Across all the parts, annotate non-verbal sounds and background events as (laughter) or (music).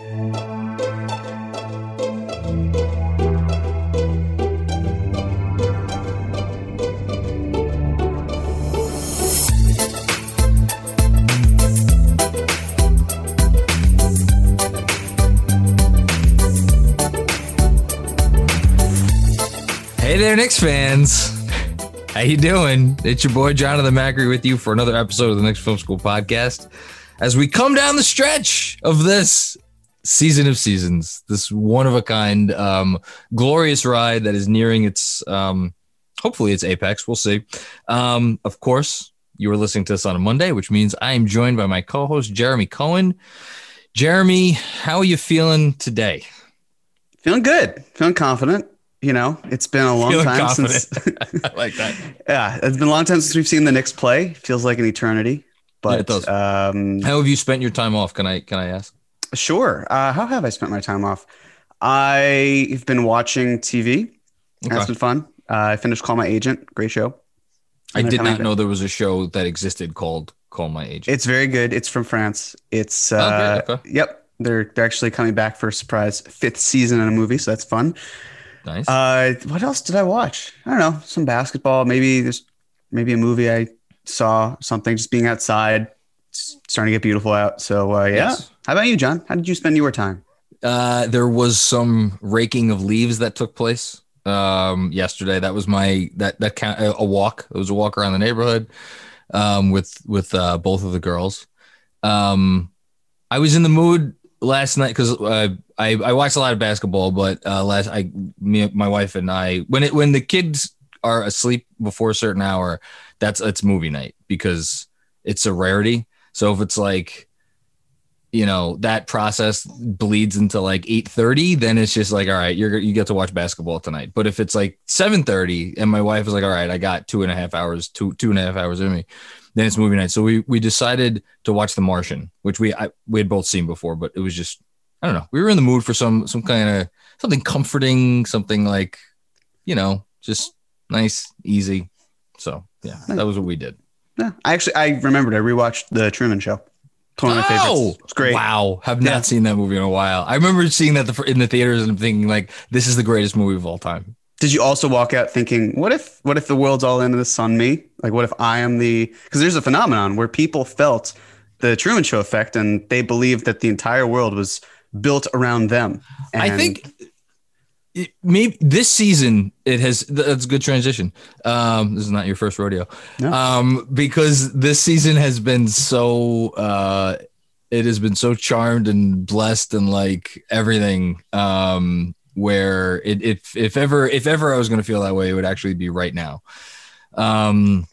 Hey there, Knicks fans. How you doing? It's your boy Jonathan Macri with you for another episode of the Knicks Film School podcast. As we come down the stretch of this season of seasons, this one of a kind, um, glorious ride that is nearing its, um, hopefully its apex. We'll see. Um, of course, you are listening to this on a Monday, which means I am joined by my co-host Jeremy Cohen. Jeremy, how are you feeling today? Feeling good, feeling confident. You know, it's been a long Feeling time confident. since. (laughs) I like that. yeah, it's been a long time since we've seen the Knicks play. Feels like an eternity. But Yeah, it does. Um, How have you spent your time off? Can I can I ask? Sure. Uh, how have I spent my time off? I've been watching TV. That's Okay. been fun. Uh, I finished Call My Agent. Great show. I did not know there was a show that existed called Call My Agent. It's very good. It's from France. It's Oh, uh, great. Okay. yep. They're they're actually coming back for a surprise fifth season in a movie, so that's fun. nice. Uh, what else did I watch? I don't know. Some basketball. Maybe there's maybe a movie I saw. Something. Just being outside. It's starting to get beautiful out. So uh, yeah. Yes. How about you, John? How did you spend your time? Uh, there was some raking of leaves that took place um, yesterday. That was my that that count a walk. It was a walk around the neighborhood um, with with uh, both of the girls. Um, I was in the mood last night because uh, I I watched a lot of basketball, but uh, last I me my wife and I when it when the kids are asleep before a certain hour, that's it's movie night because it's a rarity. So if it's like you know that process bleeds into like 8:30 then it's just like all right you're you get to watch basketball tonight but if it's like 7:30 and my wife is like all right I got two and a half hours two two and a half hours in me then it's movie night so we we decided to watch The Martian which we I, we had both seen before but it was just I don't know we were in the mood for some some kind of something comforting something like you know just nice easy so yeah that was what we did Yeah, I actually I remembered. I rewatched The Truman Show. One of my favorites. Oh, it's great. Oh! Wow. Have not Yeah. seen that movie in a while. I remember seeing that the, in the theaters and thinking like, this is the greatest movie of all time. Did you also walk out thinking, what if what if the world's all into this on me? Like what if I am the because there's a phenomenon where people felt the Truman Show effect and they believed that the entire world was built around them. And I think it, maybe this season it has that's a good transition. Um, this is not your first rodeo. No. Um, because this season has been so uh it has been so charmed and blessed and like everything. Um where it if if ever if ever I was gonna feel that way, it would actually be right now. Um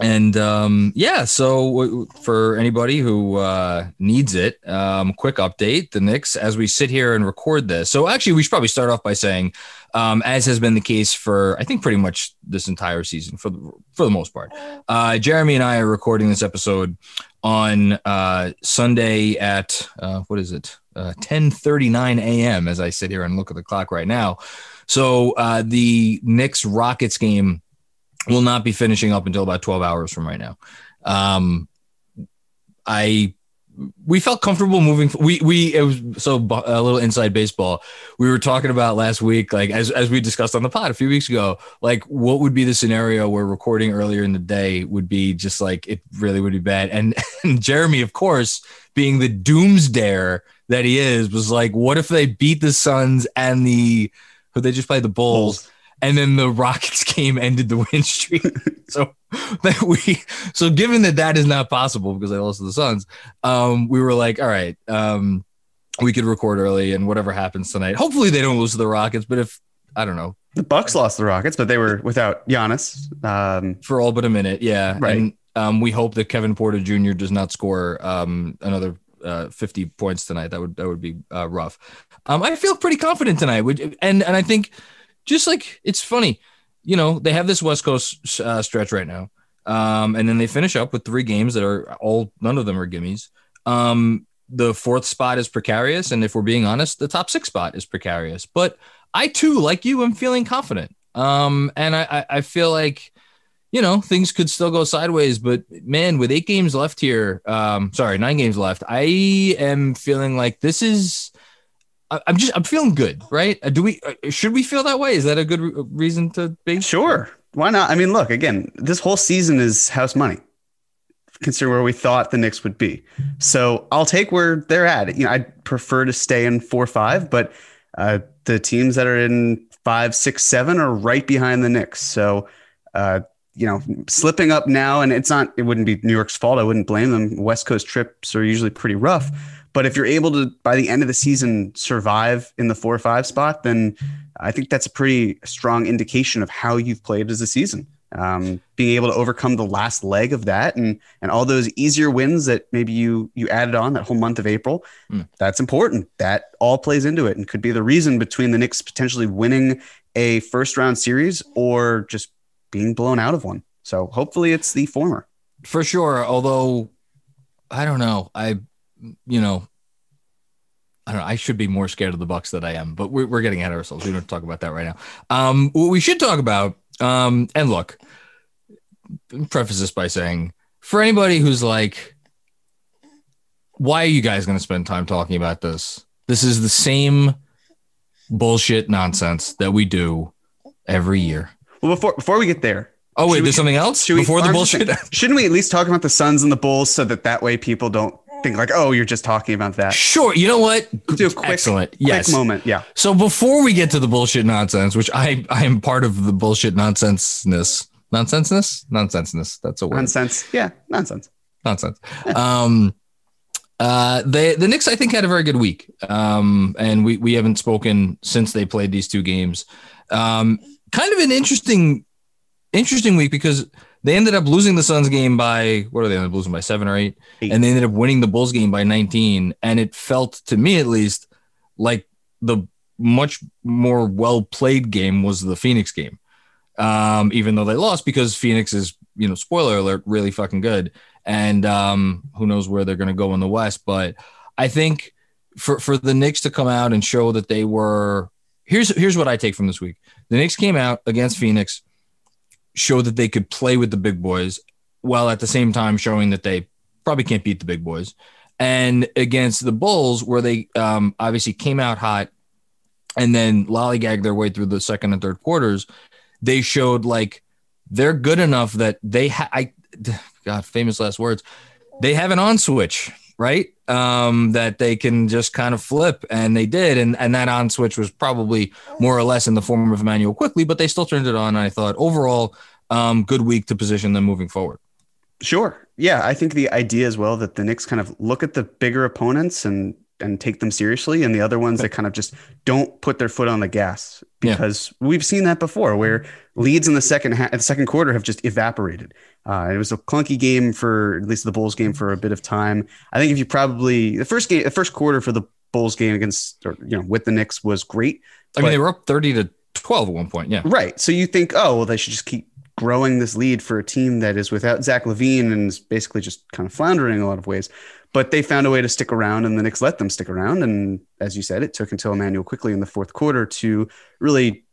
and um, yeah, so for anybody who uh, needs it, um, quick update: the Knicks, as we sit here and record this. So actually, we should probably start off by saying, um, as has been the case for I think pretty much this entire season for the, for the most part. Uh, Jeremy and I are recording this episode on uh, Sunday at uh, what is it? 10:39 a.m. As I sit here and look at the clock right now. So uh, the Knicks Rockets game will not be finishing up until about 12 hours from right now. Um, I we felt comfortable moving. We we it was so a little inside baseball. We were talking about last week, like as as we discussed on the pod a few weeks ago, like what would be the scenario where recording earlier in the day would be just like it really would be bad. And, (laughs) and Jeremy, of course, being the doomsdayer that he is, was like, what if they beat the Suns and the who they just played the Bulls. Bulls and then the Rockets (laughs) game ended the win streak. (laughs) so that we, so given that that is not possible because I lost to the Suns, um, we were like, all right, um, we could record early and whatever happens tonight. Hopefully they don't lose to the Rockets, but if I don't know, the Bucks lost the Rockets, but they were without Giannis um, for all but a minute. Yeah, right. And, um, we hope that Kevin Porter Jr. does not score um, another uh, 50 points tonight. That would that would be uh, rough. Um, I feel pretty confident tonight, and and I think just like it's funny, you know, they have this West Coast uh, stretch right now, um, and then they finish up with three games that are all none of them are gimmies. Um, the fourth spot is precarious, and if we're being honest, the top six spot is precarious. But I too, like you, am feeling confident, um, and I, I, feel like you know things could still go sideways but man with eight games left here um sorry nine games left i am feeling like this is I'm just I'm feeling good, right? Uh, do we uh, should we feel that way? Is that a good re- reason to be? Sure. Why not? I mean, look again. This whole season is house money. Consider where we thought the Knicks would be. So I'll take where they're at. You know, I'd prefer to stay in four five, but uh, the teams that are in five, six, seven are right behind the Knicks. So uh, you know, slipping up now, and it's not. It wouldn't be New York's fault. I wouldn't blame them. West Coast trips are usually pretty rough but if you're able to, by the end of the season, survive in the four or five spot, then I think that's a pretty strong indication of how you've played as a season. Um, being able to overcome the last leg of that and and all those easier wins that maybe you you added on that whole month of April, mm. that's important. That all plays into it and could be the reason between the Knicks potentially winning a first round series or just being blown out of one. So hopefully it's the former. For sure. Although I don't know. I you know, I don't know. I should be more scared of the Bucks than I am, but we're, we're getting ahead of ourselves. We don't talk about that right now. Um, what we should talk about, um, and look, preface this by saying, for anybody who's like, why are you guys going to spend time talking about this? This is the same bullshit nonsense that we do every year. Well, before before we get there, oh wait, there's something else before we, the bullshit. (laughs) shouldn't we at least talk about the Suns and the Bulls so that that way people don't think like, oh, you're just talking about that. Sure. You know what? Do a quick, Excellent. Quick yes. moment. Yeah. So before we get to the bullshit nonsense, which I I am part of the bullshit nonsenseness, nonsenseness, nonsenseness. That's a word. Nonsense. Yeah. Nonsense. Nonsense. um. Uh, the the Knicks I think had a very good week. Um, and we we haven't spoken since they played these two games. Um, kind of an interesting interesting week because they ended up losing the Suns game by what are they ended up losing by seven or eight, eight, and they ended up winning the Bulls game by 19. And it felt to me at least like the much more well played game was the Phoenix game. Um, even though they lost because Phoenix is, you know, spoiler alert, really fucking good. And um, who knows where they're going to go in the West. But I think for, for the Knicks to come out and show that they were here's here's what I take from this week. The Knicks came out against Phoenix show that they could play with the big boys while at the same time showing that they probably can't beat the big boys. And against the Bulls, where they um, obviously came out hot and then lollygagged their way through the second and third quarters, they showed like they're good enough that they ha- I (sighs) God famous last words. They have an on switch, right? Um, that they can just kind of flip, and they did, and and that on switch was probably more or less in the form of Immanuel Quickley, but they still turned it on. I thought overall, um, good week to position them moving forward. Sure, yeah, I think the idea as well that the Knicks kind of look at the bigger opponents and and take them seriously, and the other ones that kind of just don't put their foot on the gas because yeah. we've seen that before, where leads in the second ha- the second quarter have just evaporated. Uh, it was a clunky game for at least the Bulls game for a bit of time. I think if you probably the first game, the first quarter for the Bulls game against or, you know with the Knicks was great. I mean, they were up thirty to twelve at one point. Yeah, right. So you think, oh well, they should just keep growing this lead for a team that is without Zach LaVine and is basically just kind of floundering in a lot of ways. But they found a way to stick around, and the Knicks let them stick around. And as you said, it took until Immanuel Quickley in the fourth quarter to really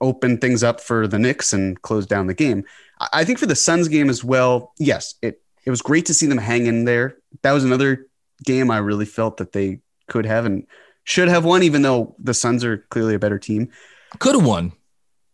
open things up for the Knicks and close down the game. I think for the Suns game as well, yes, it it was great to see them hang in there. That was another game I really felt that they could have and should have won, even though the Suns are clearly a better team. Could have won.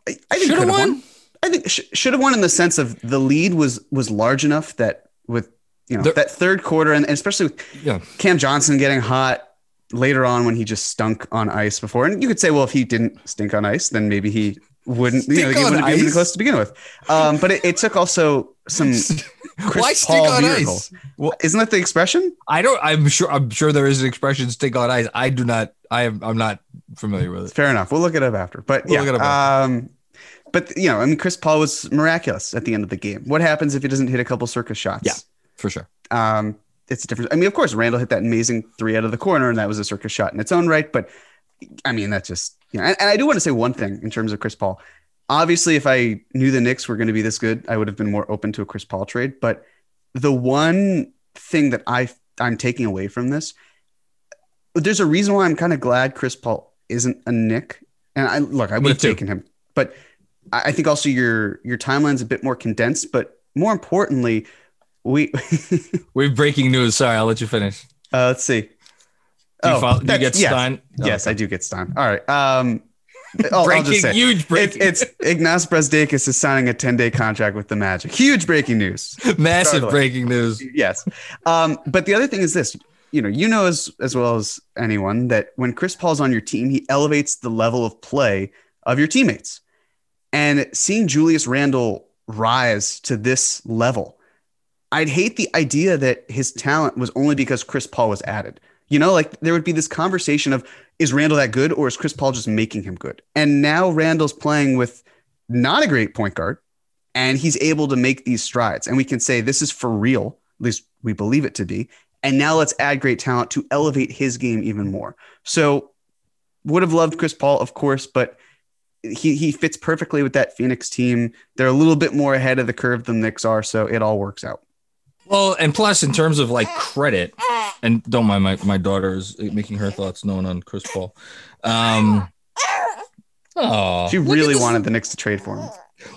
I, I think should have won. won. I think sh- should have won in the sense of the lead was was large enough that with you know there, that third quarter and, especially with yeah. Cam Johnson getting hot later on when he just stunk on ice before. And you could say, well, if he didn't stink on ice, then maybe he wouldn't, stink you know, he wouldn't ice? be even close to begin with. Um, but it, it, took also some (laughs) Why stink Paul on ice? Well, isn't that the expression? I don't. I'm sure. I'm sure there is an expression "stink on ice." I do not. I am. I'm not familiar with it. Fair enough. We'll look it up after. But we'll yeah. Um, but you know, I mean, Chris Paul was miraculous at the end of the game. What happens if he doesn't hit a couple circus shots? Yeah, for sure. Um, it's a different. I mean, of course, Randle hit that amazing three out of the corner, and that was a circus shot in its own right. But I mean, that's just you know. And, and I do want to say one thing in terms of Chris Paul. Obviously, if I knew the Knicks were going to be this good, I would have been more open to a Chris Paul trade. But the one thing that I I'm taking away from this, there's a reason why I'm kind of glad Chris Paul isn't a Knick. And I look, I would have taken him, but I think also your your timeline's a bit more condensed. But more importantly, we (laughs) we have breaking news. Sorry, I'll let you finish. Uh, let's see. Do you, oh, follow, do you get Stein? Yes, yes I do get Stein. All right. Um, I'll, breaking, I'll say, huge breaking. It, it's (laughs) Ignas Brazdeikis is signing a 10 day contract with the Magic. Huge breaking news. (laughs) Massive breaking news. Yes. Um, but the other thing is this you know, you know as, as well as anyone that when Chris Paul's on your team, he elevates the level of play of your teammates. And seeing Julius Randle rise to this level I'd hate the idea that his talent was only because Chris Paul was added. You know, like there would be this conversation of is Randle that good or is Chris Paul just making him good? And now Randle's playing with not a great point guard and he's able to make these strides. And we can say this is for real, at least we believe it to be. And now let's add great talent to elevate his game even more. So would have loved Chris Paul, of course, but he he fits perfectly with that Phoenix team. They're a little bit more ahead of the curve than the Knicks are, so it all works out. Well, and plus, in terms of like credit, and don't mind my my daughter is making her thoughts known on Chris Paul. Um, oh, she really wanted the Knicks to trade for him.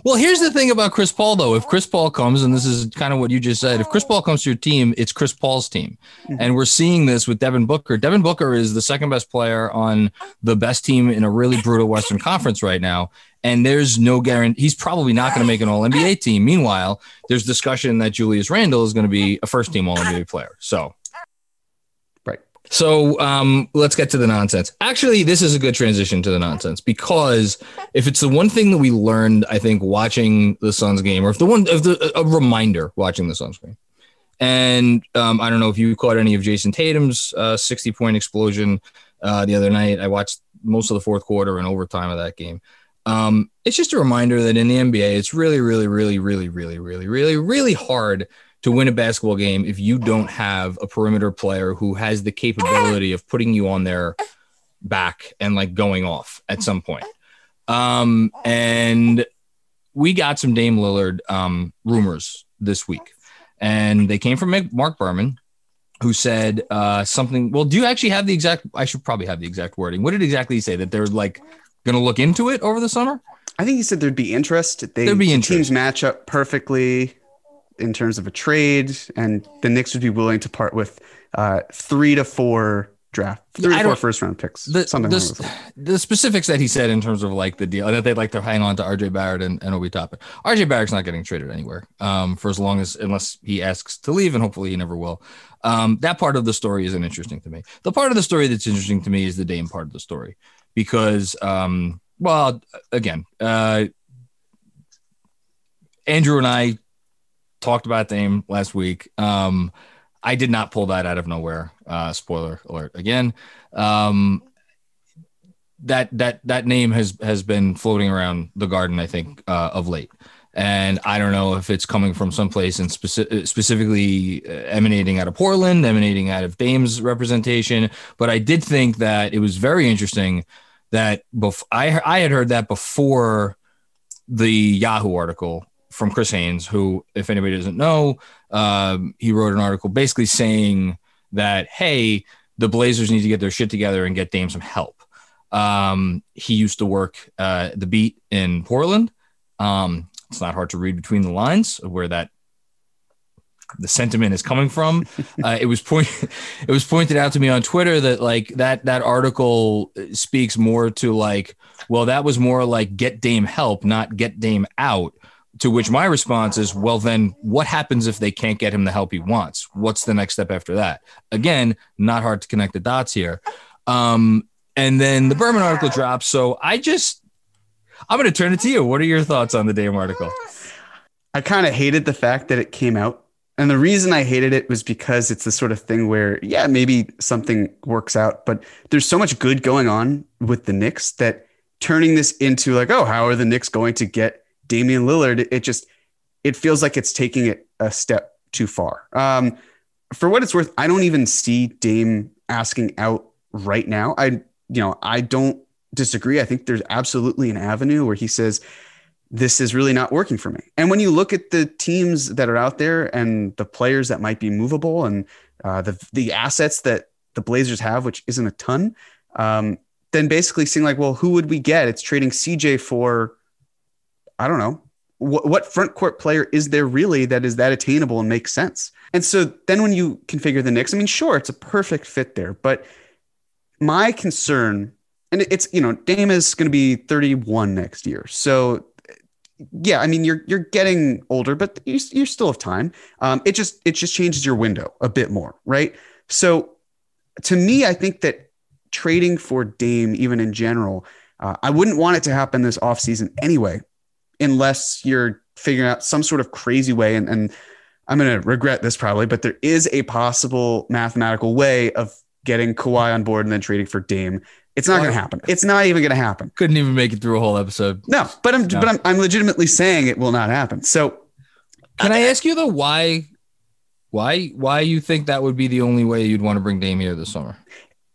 Well, here's the thing about Chris Paul, though. If Chris Paul comes, and this is kind of what you just said, if Chris Paul comes to your team, it's Chris Paul's team. Mm-hmm. And we're seeing this with Devin Booker. Devin Booker is the second best player on the best team in a really brutal Western Conference right now and there's no guarantee he's probably not going to make an all NBA team. Meanwhile, there's discussion that Julius Randle is going to be a first team all NBA player. So. So, um, let's get to the nonsense. Actually, this is a good transition to the nonsense because if it's the one thing that we learned, I think, watching the Suns game, or if the one, if the, a reminder watching the Suns game, and um, I don't know if you caught any of Jayson Tatum's uh, 60 point explosion uh, the other night. I watched most of the fourth quarter and overtime of that game. Um, it's just a reminder that in the NBA, it's really, really, really, really, really, really, really, really hard to win a basketball game if you don't have a perimeter player who has the capability of putting you on their back and like going off at some point. Um, and we got some Dame Lillard um, rumors this week, and they came from Marc Berman, who said uh, something. Well, do you actually have the exact? I should probably have the exact wording. What did exactly he say? That they're like going to look into it over the summer? I think he said there'd be interest. They, there'd be interest. Teams match up perfectly in terms of a trade, and the Knicks would be willing to part with uh, three to four draft, three to four first round picks. The, something the, the, specifics that he said in terms of like the deal that they'd like to hang on to RJ Barrett and, and Obi Toppin. RJ Barrett's not getting traded anywhere um, for as long as unless he asks to leave, and hopefully he never will. Um, that part of the story isn't interesting to me. The part of the story that's interesting to me is the Dame part of the story because, um, well, again, uh, Andrew and I talked about Dame last week. Um, I did not pull that out of nowhere. Uh, spoiler alert again. Um, that that that name has has been floating around the garden, I think, uh, of late. And I don't know if it's coming from someplace and speci- specifically emanating out of Portland, emanating out of Dame's representation. But I did think that it was very interesting that bef- I I had heard that before the Yahoo article from Chris Haynes, who, if anybody doesn't know, um, he wrote an article basically saying that hey, the Blazers need to get their shit together and get Dame some help. Um, he used to work uh, the beat in Portland. Um, it's not hard to read between the lines of where that the sentiment is coming from. (laughs) Uh, it was point it was pointed out to me on Twitter that like that that article speaks more to like well that was more like get Dame help, not get Dame out. To which my response is, well, then what happens if they can't get him the help he wants? What's the next step after that? Again, not hard to connect the dots here. Um, and then the Berman article drops. So I just, I'm going to turn it to you. What are your thoughts on the Dame article? I kind of hated the fact that it came out. And the reason I hated it was because it's the sort of thing where, yeah, maybe something works out, but there's so much good going on with the Knicks that turning this into like, oh, how are the Knicks going to get Damian Lillard? It just, it feels like it's taking it a step too far. Um, for what it's worth, I don't even see Dame asking out right now. I you know, I don't disagree. I think there's absolutely an avenue where he says, this is really not working for me. And when you look at the teams that are out there and the players that might be movable and uh, the the assets that the Blazers have, which isn't a ton, um, then basically seeing like, well, who would we get? It's trading CJ for, I don't know, what, what front court player is there really that is that attainable and makes sense? And so then when you configure the Knicks, I mean, sure, it's a perfect fit there, but my concern, and it's you know, Dame is going to be 31 next year, so yeah, I mean you're you're getting older, but you you still have time. Um, it just it just changes your window a bit more, right? So to me, I think that trading for Dame, even in general, uh, I wouldn't want it to happen this offseason anyway, unless you're figuring out some sort of crazy way. And, and I'm going to regret this probably, but there is a possible mathematical way of getting Kawhi on board and then trading for Dame. It's not going to happen. It's not even going to happen. Couldn't even make it through a whole episode. No, but I'm no. but I'm, I'm legitimately saying it will not happen. So, can I, I ask you though why why why you think that would be the only way you'd want to bring Dame here this summer?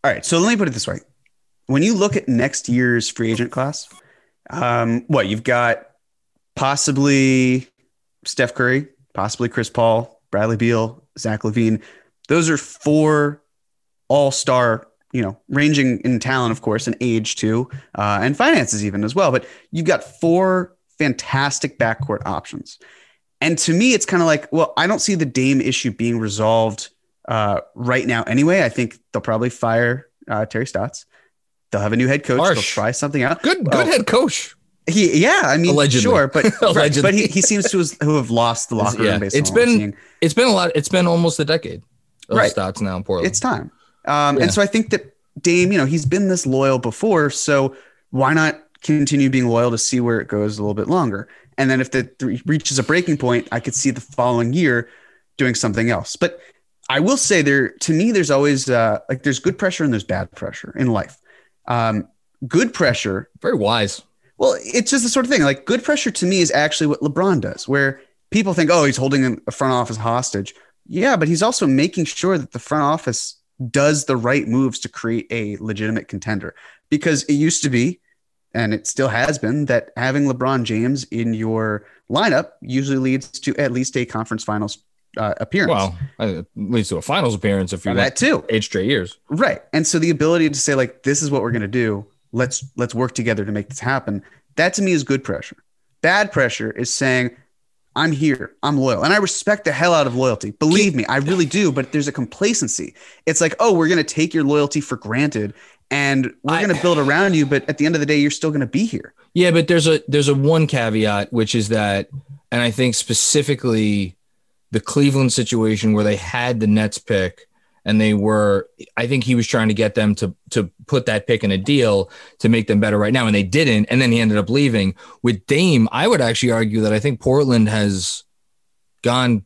All right, so let me put it this way: when you look at next year's free agent class, um, what you've got possibly Steph Curry, possibly Chris Paul, Bradley Beal, Zach LaVine. Those are four all star, you know, ranging in talent, of course, and age too, uh, and finances even as well. But you've got four fantastic backcourt options. And to me, it's kind of like, well, I don't see the Dame issue being resolved uh, right now anyway. I think they'll probably fire uh, Terry Stotts. They'll have a new head coach. Harsh. They'll try something out. Good, good head coach. He, yeah, I mean, Allegedly. sure, but (laughs) but he, he seems to have, lost the locker room. Yeah. Based it's been it's been a lot. It's been almost a decade of right. Stotts now in Portland. It's time. Um, yeah. And so I think that Dame, you know, he's been this loyal before. So why not continue being loyal to see where it goes a little bit longer? And then if the reaches a breaking point, I could see the following year doing something else. But I will say there, to me, there's always uh, like there's good pressure and there's bad pressure in life. Um, good pressure, very wise. Well, it's just the sort of thing. Like good pressure to me is actually what LeBron does, where people think, oh, he's holding a front office hostage. Yeah, but he's also making sure that the front office does the right moves to create a legitimate contender. Because it used to be, and it still has been, that having LeBron James in your lineup usually leads to at least a conference finals uh, appearance. Well, it leads to a finals appearance if you that too eight straight years, right? And so the ability to say like, "This is what we're going to do. Let's let's work together to make this happen." That to me is good pressure. Bad pressure is saying, I'm here. I'm loyal. And I respect the hell out of loyalty. Believe me, I really do. But there's a complacency. It's like, oh, we're going to take your loyalty for granted and we're going to build around you. But at the end of the day, you're still going to be here. Yeah. But there's a, there's a one caveat, which is that, and I think specifically the Cleveland situation where they had the Nets pick and they were i think he was trying to get them to to put that pick in a deal to make them better right now and they didn't and then he ended up leaving. With dame i would actually argue that i think portland has gone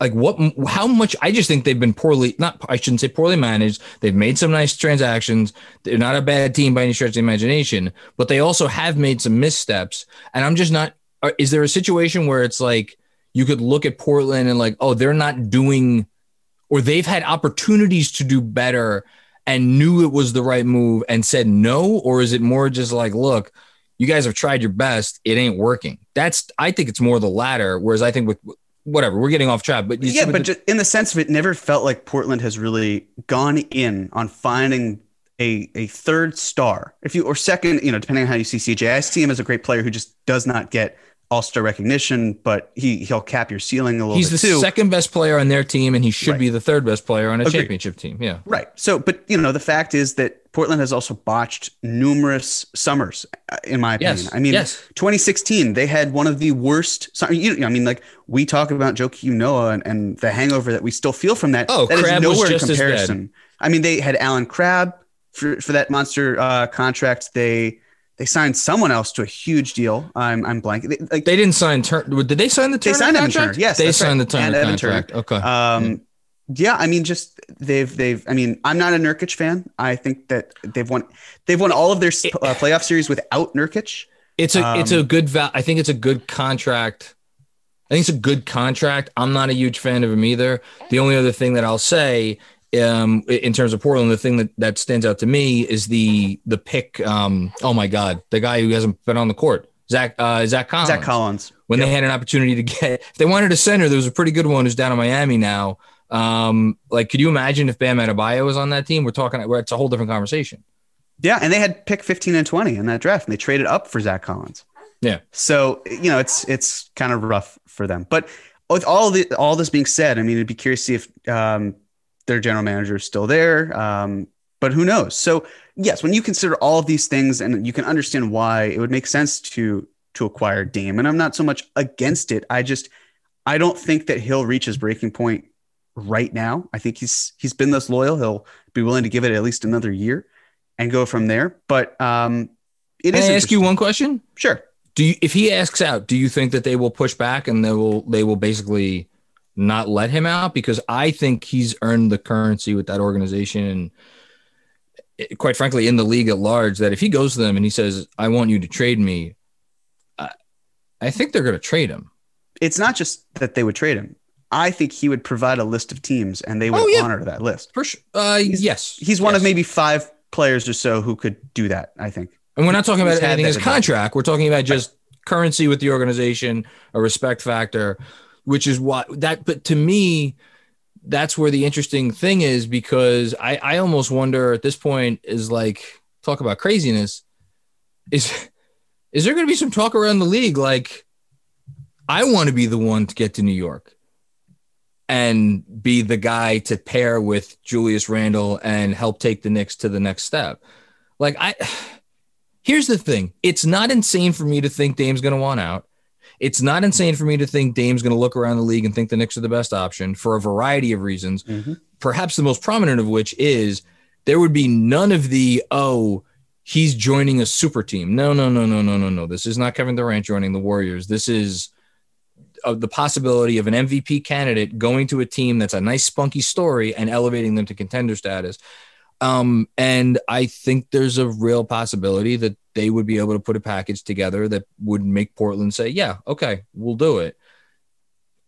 like what how much i just think they've been poorly not i shouldn't say poorly managed. They've made some nice transactions. They're not a bad team by any stretch of the imagination but they also have made some missteps. And i'm just not uh, is there a situation where it's like you could look at portland and like oh they're not doing or they've had opportunities to do better and knew it was the right move and said no or is it more just like look you guys have tried your best it ain't working that's i think it's more the latter whereas i think with whatever. We're getting off track, but yeah, but the, in the sense of it, never felt like Portland has really gone in on finding a a third star, if you or second, you know, depending on how you see CJ. I see him as a great player who just does not get all star recognition, but he he'll cap your ceiling a little. He's the too. second best player on their team, and he should right. be the third best player on a Agreed. championship team. Yeah, right. So, but you know, the fact is that Portland has also botched numerous summers, uh, in my opinion. Yes. I mean, yes. 2016 they had one of the worst. You, I mean, like we talk about Joakim Noah and, and the hangover that we still feel from that. Oh, that Crabbe is nowhere in comparison. I mean, they had Allen Crabbe for for that monster uh, contract. They they signed someone else to a huge deal. I'm I'm blank. They, like, they didn't sign Turner. Did they sign the Turner They signed contract? Evan Turner. Yes, they signed right. the Turner and contract. Turner. Okay. Um, yeah. yeah, I mean, just they've they've. I mean, I'm not a Nurkic fan. I think that they've won they've won all of their uh, playoff series without Nurkic. It's a um, it's a um, good val. I think it's a good contract. I think it's a good contract. I'm not a huge fan of him either. The only other thing that I'll say um, in terms of Portland, the thing that, that stands out to me is the the pick. Um, oh my God, the guy who hasn't been on the court, Zach uh, Zach Collins. Zach Collins. When yep. they had an opportunity to get, (laughs) if they wanted a center, there was a pretty good one who's down in Miami now. Um, like, could you imagine if Bam Adebayo was on that team? We're talking, it's a whole different conversation. Yeah, and they had pick 15 and 20 in that draft, and they traded up for Zach Collins. Yeah. So you know, it's it's kind of rough for them. But with all the all this being said, I mean, it'd be curious to see if um, their general manager is still there. Um, but who knows? So yes, when you consider all of these things and you can understand why it would make sense to to acquire Dame, and I'm not so much against it. I just I don't think that he'll reach his breaking point right now. I think he's he's been this loyal. He'll be willing to give it at least another year and go from there. But um, it Can I ask you one question? Sure. Do you, if he asks out, do you think that they will push back and they will they will basically not let him out because I think he's earned the currency with that organization and eh, quite frankly in the league at large that if he goes to them and he says I want you to trade me I, I think they're going to trade him. It's not just that they would trade him. I think he would provide a list of teams and they would oh, yeah. honor that list. For sure. Uh, he's, yes. He's one yes. of maybe five players or so who could do that, I think. And we're not talking about anything as contract. We're talking about just currency with the organization, a respect factor which is why that, but to me, that's where the interesting thing is because I, I almost wonder at this point is like, talk about craziness. Is, is there going to be some talk around the league? Like, I want to be the one to get to New York and be the guy to pair with Julius Randle and help take the Knicks to the next step. Like I (sighs) here's the thing. It's not insane for me to think Dame's going to want out. It's not insane for me to think Dame's going to look around the league and think the Knicks are the best option for a variety of reasons. Mm-hmm. Perhaps the most prominent of which is there would be none of the, oh, he's joining a super team. No, no, no, no, no, no, no. This is not Kevin Durant joining the Warriors. This is uh, the possibility of an MVP candidate going to a team that's a nice, spunky story and elevating them to contender status. Um, and I think there's a real possibility that they would be able to put a package together that would make Portland say, yeah, okay, we'll do it.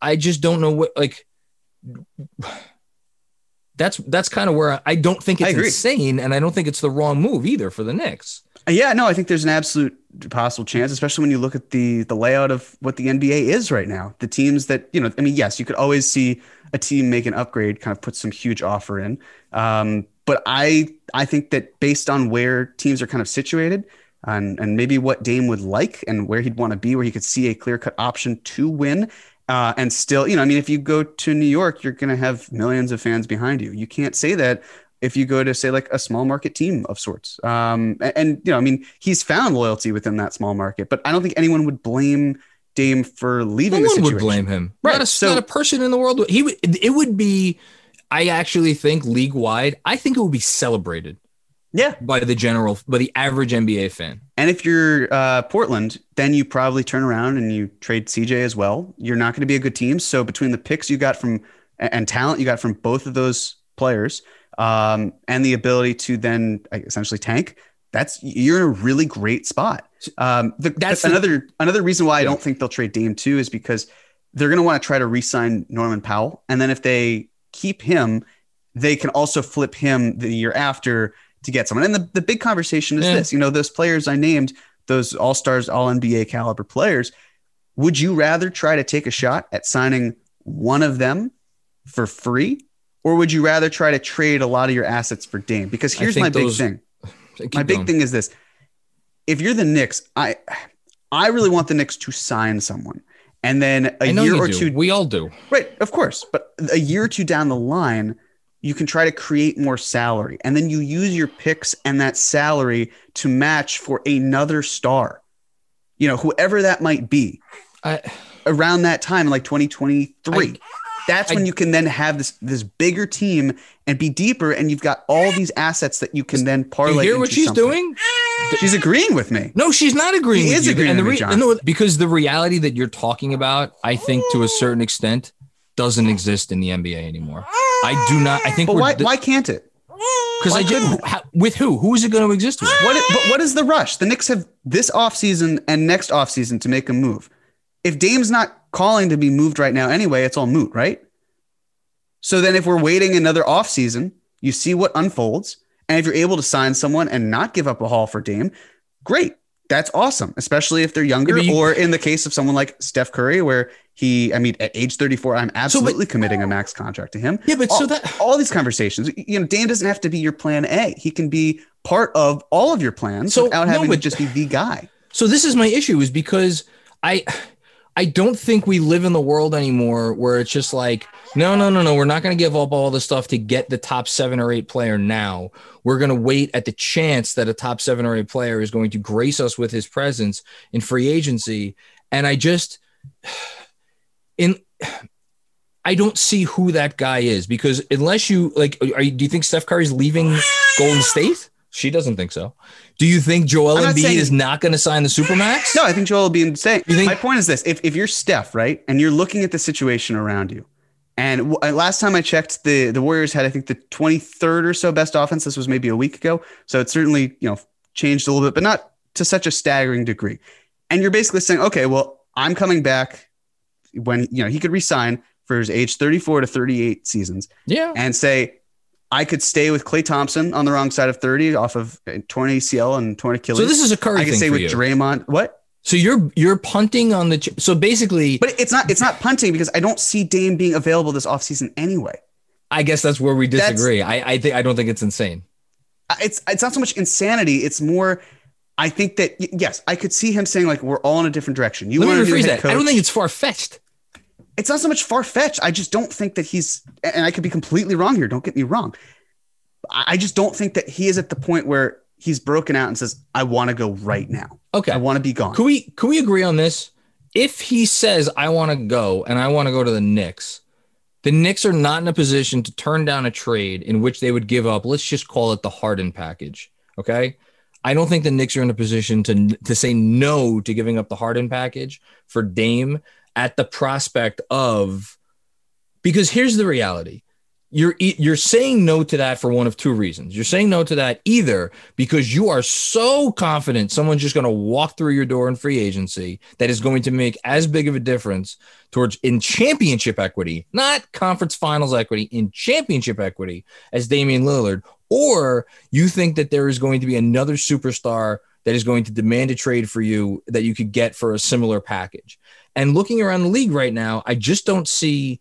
I just don't know what, like, that's that's kind of where I, I don't think it's insane, and I don't think it's the wrong move either for the Knicks. Yeah, no, I think there's an absolute possible chance, especially when you look at the the layout of what the NBA is right now. The teams that you know, I mean, yes, you could always see a team make an upgrade, kind of put some huge offer in. Um, but I I think that based on where teams are kind of situated and and maybe what Dame would like and where he'd want to be, where he could see a clear cut option to win. Uh, and still, you know, I mean, if you go to New York, you're going to have millions of fans behind you. You can't say that if you go to say like a small market team of sorts. Um, and, and, you know, I mean, he's found loyalty within that small market, but I don't think anyone would blame Dame for leaving. No one would blame him. Right. Not a, so, not a person in the world. He would. It would be I actually think league wide, I think it would be celebrated Yeah. by the general, by the average NBA fan. And if you're uh, Portland, then you probably turn around and you trade CJ as well. You're not going to be a good team. So between the picks you got from and talent you got from both of those players, um, and the ability to then essentially tank, that's you're in a really great spot. Um, the, That's that's the- another another reason why I don't think they'll trade Dame too is because they're going to want to try to re-sign Norman Powell, and then if they keep him, they can also flip him the year after to get someone. And the, the big conversation is Yeah. this: you know, those players I named, those All Stars, All NBA caliber players. Would you rather try to take a shot at signing one of them for free, or would you rather try to trade a lot of your assets for Dame? Because here's my big thing (laughs) my big going. thing is this if you're the Knicks, I I really want the Knicks to sign someone. And then a year or do. two We all do. right, of course, but a year or two down the line, you can try to create more salary. And then you use your picks and that salary to match for another star. You know, whoever that might be I, around that time, like 2023. That's I- when you can then have this this bigger team and be deeper, and you've got all these assets that you can then you parlay. hear what she's something. doing? She's agreeing with me. No, she's not agreeing He with is you. agreeing and the with me, John. no, because the reality that you're talking about, I think to a certain extent, doesn't exist in the NBA anymore. I do not. I think But why, why can't it? because I didn't. How, with who? Who is it going to exist with? What, but what is the rush? The Knicks have this offseason and next offseason to make a move. If Dame's not calling to be moved right now anyway, it's all moot, right? So then if we're waiting another offseason, you see what unfolds. And if you're able to sign someone and not give up a haul for Dame, great. That's awesome, especially if they're younger, Yeah, you- or in the case of someone like Steph Curry, where he, I mean, at age 34, I'm absolutely committing a max contract to him. Yeah, but all, so that all these conversations, you know, Dan doesn't have to be your plan A. He can be part of all of your plans So, without no, having to just be the guy. So this is my issue is because I I don't think we live in the world anymore where it's just like no no no no we're not going to give up all the stuff to get the top 7 or 8 player now. We're going to wait at the chance that a top 7 or 8 player is going to grace us with his presence in free agency and I just in I don't see who that guy is because unless you like, are you, do you think Steph Curry's leaving Golden State? She doesn't think so. Do you think Joel Embiid saying- is not going to sign the supermax? No, I think Joel will be insane. You think- My point is this: if if you're Steph, right, and you're looking at the situation around you, and w- uh, last time I checked, the the Warriors had I think the 23rd or so best offense. This was maybe a week ago, so it's certainly you know changed a little bit, but not to such a staggering degree. And you're basically saying, okay, well, I'm coming back when you know he could resign for his age 34 to 38 seasons. Yeah. and say, I could stay with Klay Thompson on the wrong side of 30 off of uh, torn ACL and torn Achilles. So this is a Curry I can thing stay with you. Draymond. What? So you're you're punting on the ch- so basically But it's not it's not punting because I don't see Dame being available this offseason anyway. I guess that's where we That's- disagree. I I think I don't think it's insane. It's it's not so much insanity. It's more. I think that yes, I could see him saying like we're all in a different direction. You Let want to rephrase that. coach. I don't think it's far fetched. it's not so much far fetched. I just don't think that he's, and I could be completely wrong here. Don't get me wrong. I I just don't think that he is at the point where he's broken out and says, "I want to go right now. Okay. I want to be gone." Can we can we agree on this? If he says I want to go and I want to go to the Knicks, the Knicks are not in a position to turn down a trade in which they would give up. Let's just call it the Harden package. Okay. I don't think the Knicks are in a position to to say no to giving up the Harden package for Dame at the prospect of because here's the reality. You're you're saying no to that for one of two reasons. You're saying no to that either because you are so confident someone's just going to walk through your door in free agency that is going to make as big of a difference towards in championship equity, not conference finals equity, in championship equity as Damian Lillard, or you think that there is going to be another superstar that is going to demand a trade for you that you could get for a similar package. And looking around the league right now, I just don't see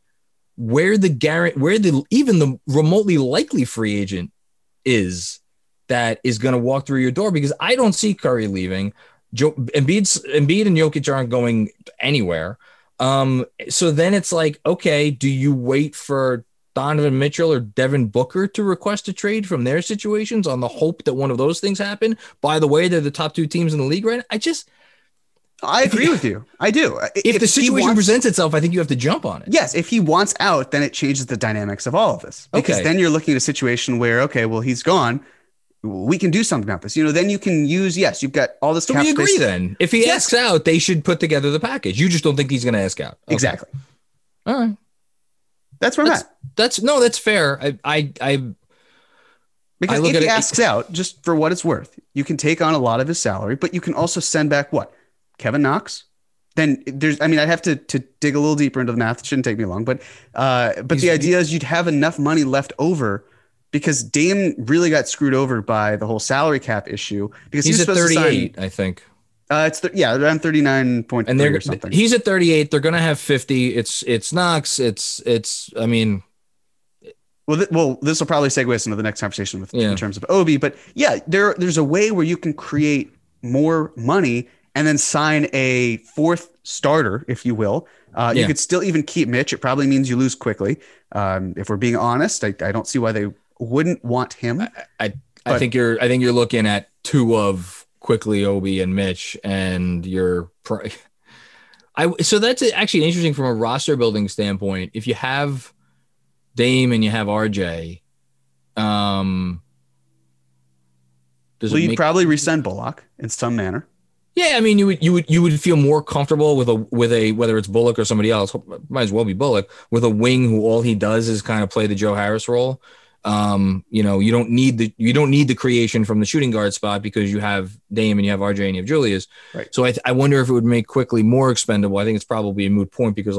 where the guarantee, where the even the remotely likely free agent is that is going to walk through your door because I don't see Curry leaving. Joe Embiid's, Embiid and Jokic aren't going anywhere. Um, so then it's like, okay, do you wait for Donovan Mitchell or Devin Booker to request a trade from their situations on the hope that one of those things happen? By the way, they're the top two teams in the league right now. I just I agree with you. I do. if, the situation wants- presents itself, I think you have to jump on it. Yes, if he wants out, then it changes the dynamics of all of this. Because Okay. then you're looking at a situation where, okay, well, he's gone. we can do something about this. You know, then you can use, yes, you've got all this So we agree space. then. If he Yes. asks out, they should put together the package. You just don't think he's going to ask out. Okay. Exactly. All right. That's where I'm That's, at. that's no, that's fair. I, I, I, Because I if he it- asks out, just for what it's worth, you can take on a lot of his salary, but you can also send back what? Kevin Knox? Then there's, I mean, I'd have to, to dig a little deeper into the math. It shouldn't take me long, but, uh, but the idea is you'd have enough money left over because Dame really got screwed over by the whole salary cap issue because he's he was at supposed to 38, sign, I think. Uh, it's, th- yeah, around 39.3 And they're something. he's at 38. They're going to have 50. It's, it's Knox. It's, it's, I mean, Well, th- well, this will probably segue us into the next conversation with Yeah. in terms of Obi, but yeah, there there's a way where you can create more money and then sign a fourth starter, if you will. Uh, You could still even keep Mitch. It probably means you lose Quickley. Um, if we're being honest, I, I don't see why they wouldn't want him. I, I But- think you're, I think you're looking at two of Quickley Obi and Mitch, and you're, pr- I, so that's actually interesting from a roster building standpoint. If you have Dame and you have RJ, um, does well, you'd make, probably resend Bullock in some manner. yeah, I mean, you would, you would, you would feel more comfortable with a, with a, whether it's Bullock or somebody else, might as well be Bullock with a wing who all he does is kind of play the Joe Harris role. Um, you know, you don't need the, you don't need the creation from the shooting guard spot because you have Dame and you have RJ and you have Julius. Right. So I, I wonder if it would make Quickley more expendable. I think it's probably a moot point because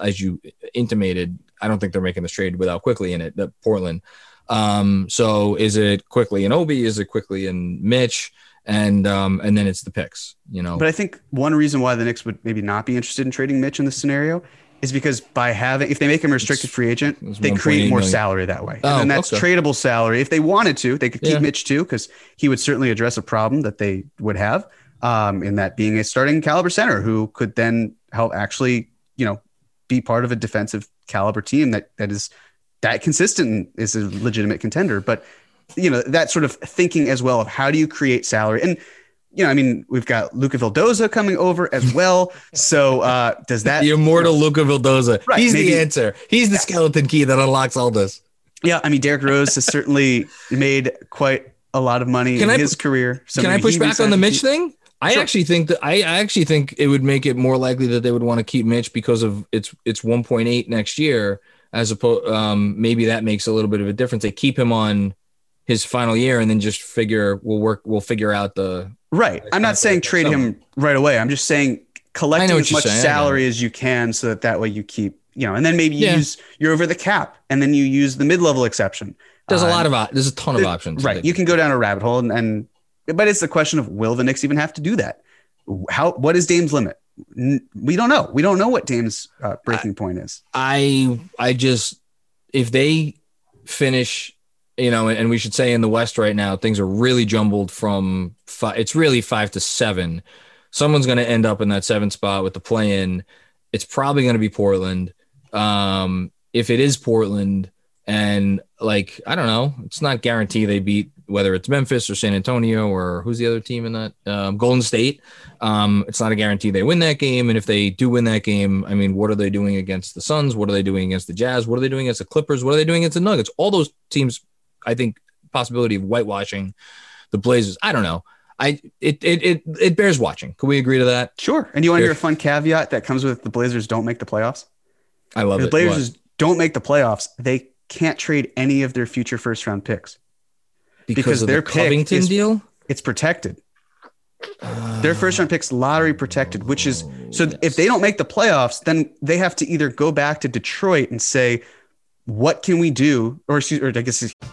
as you intimated, I don't think they're making this trade without Quickley in it, That Portland. Um, so is it Quickley in Obi? Is it Quickley in Mitch? And um, and then it's the picks, you know. But I think one reason why the Knicks would maybe not be interested in trading Mitch in this scenario is because by having, if they make him a restricted free agent, they create more million. salary that way. Oh, and then that's okay. tradable salary. If they wanted to, they could keep Yeah. Mitch too, because he would certainly address a problem that they would have um, in that being a starting caliber center who could then help actually, you know, be part of a defensive caliber team that that is that consistent and is a legitimate contender. But you know, that sort of thinking as well of how do you create salary and you know, I mean, we've got Luca Vildoza coming over as well. (laughs) So uh, does that the immortal Luca Vildoza. Right, He's maybe- the answer. He's the skeleton key that unlocks all this. Yeah, I mean, Derrick Rose has certainly (laughs) made quite a lot of money Can in I his career. So Can I push back on the Mitch with the- thing? I Sure. actually think that I, I actually think it would make it more likely that they would want to keep Mitch because of it's it's 1.8 next year as opposed um maybe that makes a little bit of a difference. They keep him on his final year and then just figure we'll work we'll figure out the Right. I'm not saying trade him right away. I'm just saying collecting what as much saying. salary as you can so that that way you keep, you know, and then maybe you Yeah. use you're over the cap and then you use the mid-level exception. there's a Uh, lot of op- there's a ton of it- options. Right. You can go down a rabbit hole and, and but it's the question of will the Knicks even have to do that? How what is Dame's limit? We don't know. We don't know what Dame's uh, breaking point is. I I just if they finish, you know, and we should say in the West right now things are really jumbled from five. It's really five to seven. Someone's going to end up in that seven spot with the play in. It's probably going to be Portland. Um, if it is Portland, and like I don't know, it's not guaranteed they beat whether it's Memphis or San Antonio or who's the other team in that um, Golden State. Um, it's not a guarantee they win that game. And if they do win that game, I mean, what are they doing against the Suns? What are they doing against the Jazz? What are they doing against the Clippers? What are they doing against the Nuggets? All those teams, I think, possibility of whitewashing the Blazers. I don't know. I it it it, it bears watching. Can we agree to that? Sure. And do you want to hear a fun caveat that comes with the Blazers don't make the playoffs? I love If the it. Blazers What? don't make the playoffs, they can't trade any of their future first round picks. because, because of their the Covington is- deal. It's protected. Their first round picks lottery protected, which is so ah, if they don't make the playoffs, then they have to either go back to Detroit and say, what can we do? Or, excuse- or I guess it's-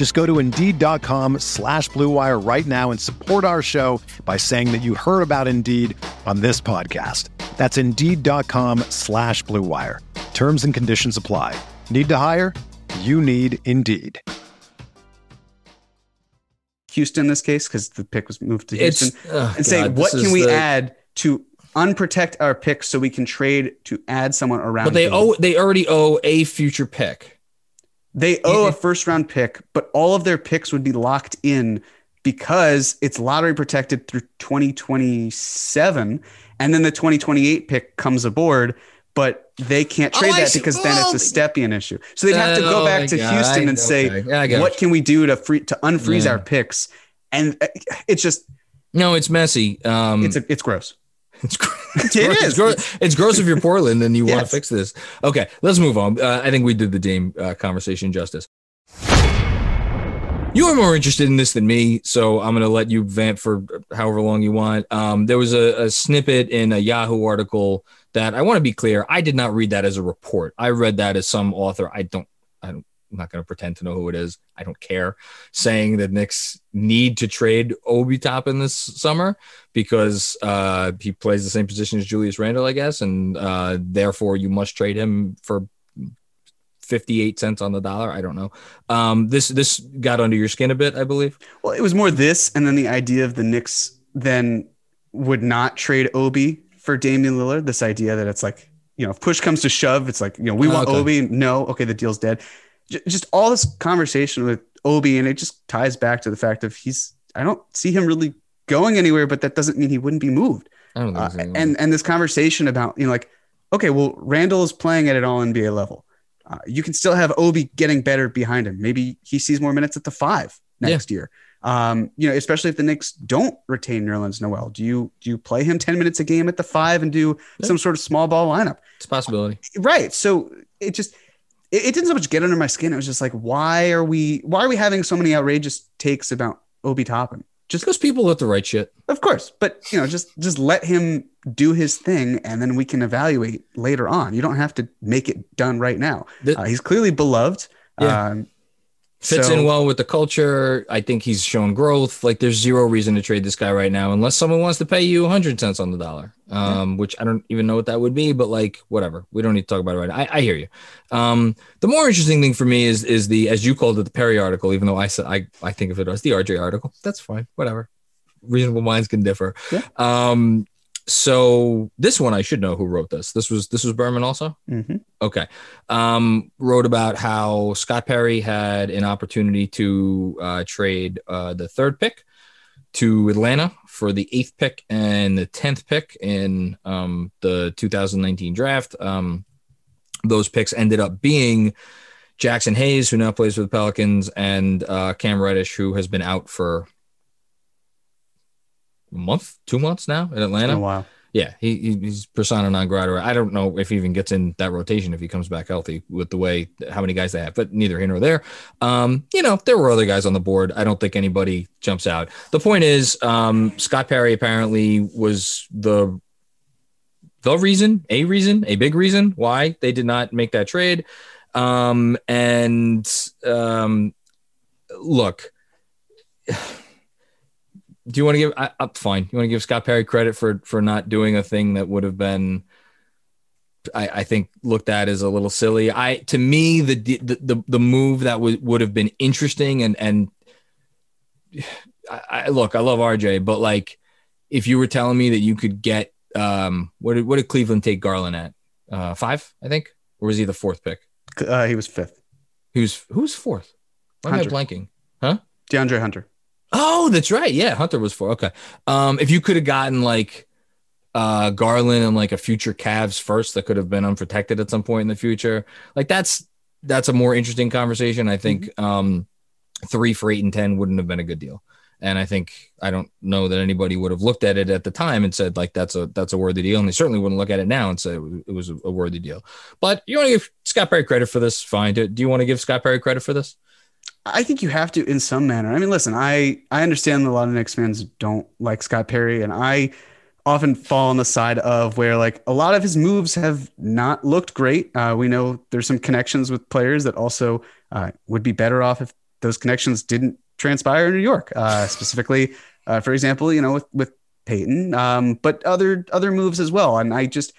Just go to Indeed.com slash BlueWire right now and support our show by saying that you heard about Indeed on this podcast. That's Indeed.com slash BlueWire. Terms and conditions apply. Need to hire? You need Indeed. Houston in this case because the pick was moved to Houston oh, and say God, what can we the- add to unprotect our pick so we can trade to add someone around. But they owe they already owe a future pick. They owe a first round pick, but all of their picks would be locked in because it's lottery protected through 2027. And then the 2028 pick comes aboard, but they can't trade Oh, that because then Oh, it's a Stepien issue. So they'd have to go Oh, back to God. Houston I- and say, okay. Yeah, what can we do to free to unfreeze Yeah. our picks? And uh, it's just, No, it's messy. Um, it's a, it's gross. (laughs) It's, gr- it's (laughs) It gross. is. It's gross. It's gross if you're Portland and you want to fix this. Okay, let's move on. Uh, I think we did the Dame uh, conversation justice. You are more interested in this than me, so I'm going to let you vamp for however long you want. Um, there was a, a snippet in a Yahoo article that I want to be clear. I did not read that as a report. I read that as some author. I don't. I'm not going to pretend to know who it is. I don't care. Saying that Knicks need to trade Obi Toppin this summer because uh, he plays the same position as Julius Randle, I guess, and uh, therefore you must trade him for 58 cents on the dollar. I don't know. Um, this this got under your skin a bit, I believe. Well, it was more this, and then the idea of the Knicks then would not trade Obi for Damian Lillard. This idea that it's like, you know, if push comes to shove, it's like, you know, we Oh, want okay. Obi. No, okay, the deal's dead. Just all this conversation with Obi, and it just ties back to the fact of he's. I don't see him really going anywhere, but that doesn't mean he wouldn't be moved. I don't think Uh, and and this conversation about you know like okay well Randle is playing at an all NBA level uh, you can still have Obi getting better behind him maybe he sees more minutes at the five next year um you know especially if the Knicks don't retain Nerlens Noel do you do you play him 10 minutes a game at the five and do Yeah. some sort of small ball lineup it's a possibility. right so it just it, it didn't so much get under my skin it was just like why are we why are we having so many outrageous takes about Obi Toppin Just because people let the right shit. of course, but you know, just just let him do his thing, and then we can evaluate later on. You don't have to make it done right now. The- Uh, he's clearly beloved. Yeah. Um, Fits so- in well with the culture. I think he's shown growth. Like there's zero reason to trade this guy right now unless someone wants to pay you 100 cents on the dollar. Um, which I don't even know what that would be, but like whatever. We don't need to talk about it right now. I, I hear you. Um, the more interesting thing for me is is the as you called it the Perry article, even though I said I, I think of it as the RJ article. That's fine. Whatever. Reasonable minds can differ. Yeah. Um, so this one I should know who wrote this. This was this was Berman also. mhm. Okay. Um, wrote about how Scott Perry had an opportunity to uh, trade uh, the third pick to Atlanta for the eighth pick and the 10th pick in um, the 2019 draft. Um, those picks ended up being Jaxson Hayes, who now plays for the Pelicans, and uh, Cam Reddish, who has been out for month, two months now in Atlanta. a while. Yeah, he, he- he's persona non grata. I don't know if he even gets in that rotation if he comes back healthy with the way how many guys they have, but neither here nor there. Um, you know, there were other guys on the board. I don't think anybody jumps out. The point is, um, Scott Perry apparently was the the reason, a reason, a big reason why they did not make that trade. Um, and um, look, do you want to give? I, I'm fine. You want to give Scott Perry credit for for not doing a thing that would have been, I, I think, looked at as a little silly. I to me the the the, the move that would would have been interesting and and I, I look, I love RJ, but like if you were telling me that you could get um what did what did Cleveland take Garland at uh five I think or was he the fourth pick? Uh, he was fifth. Who's who's fourth? Why am I blanking? Huh? DeAndre Hunter. Oh, that's right. Yeah, Hunter was four. Okay. Um, if you could have gotten like uh Garland and like a future Cavs first that could have been unprotected at some point in the future, like that's that's a more interesting conversation. I think um three for eight and ten wouldn't have been a good deal. And I think I don't know that anybody would have looked at it at the time and said like that's a that's a worthy deal, and they certainly wouldn't look at it now and say it was, a, a worthy deal. But you want to give Scott Perry credit for this? Fine. Do, do you want to give Scott Perry credit for this? I think you have to in some manner. I mean, listen, I I understand a lot of Knicks fans don't like Scott Perry, and I often fall on the side of where like a lot of his moves have not looked great. Uh, we know there's some connections with players that also uh, would be better off if those connections didn't transpire in New York. Uh, specifically, uh, for example, you know with with Payton, um, but other other moves as well. And I just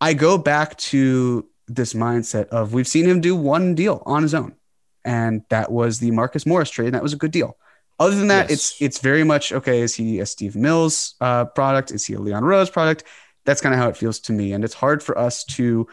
I go back to this mindset of we've seen him do one deal on his own, and that was the Marcus Morris trade, and that was a good deal. Other than that, yes. it's it's very much okay. Is he a Steve Mills uh, product? Is he a Leon Rose product? That's kind of how it feels to me, and it's hard for us to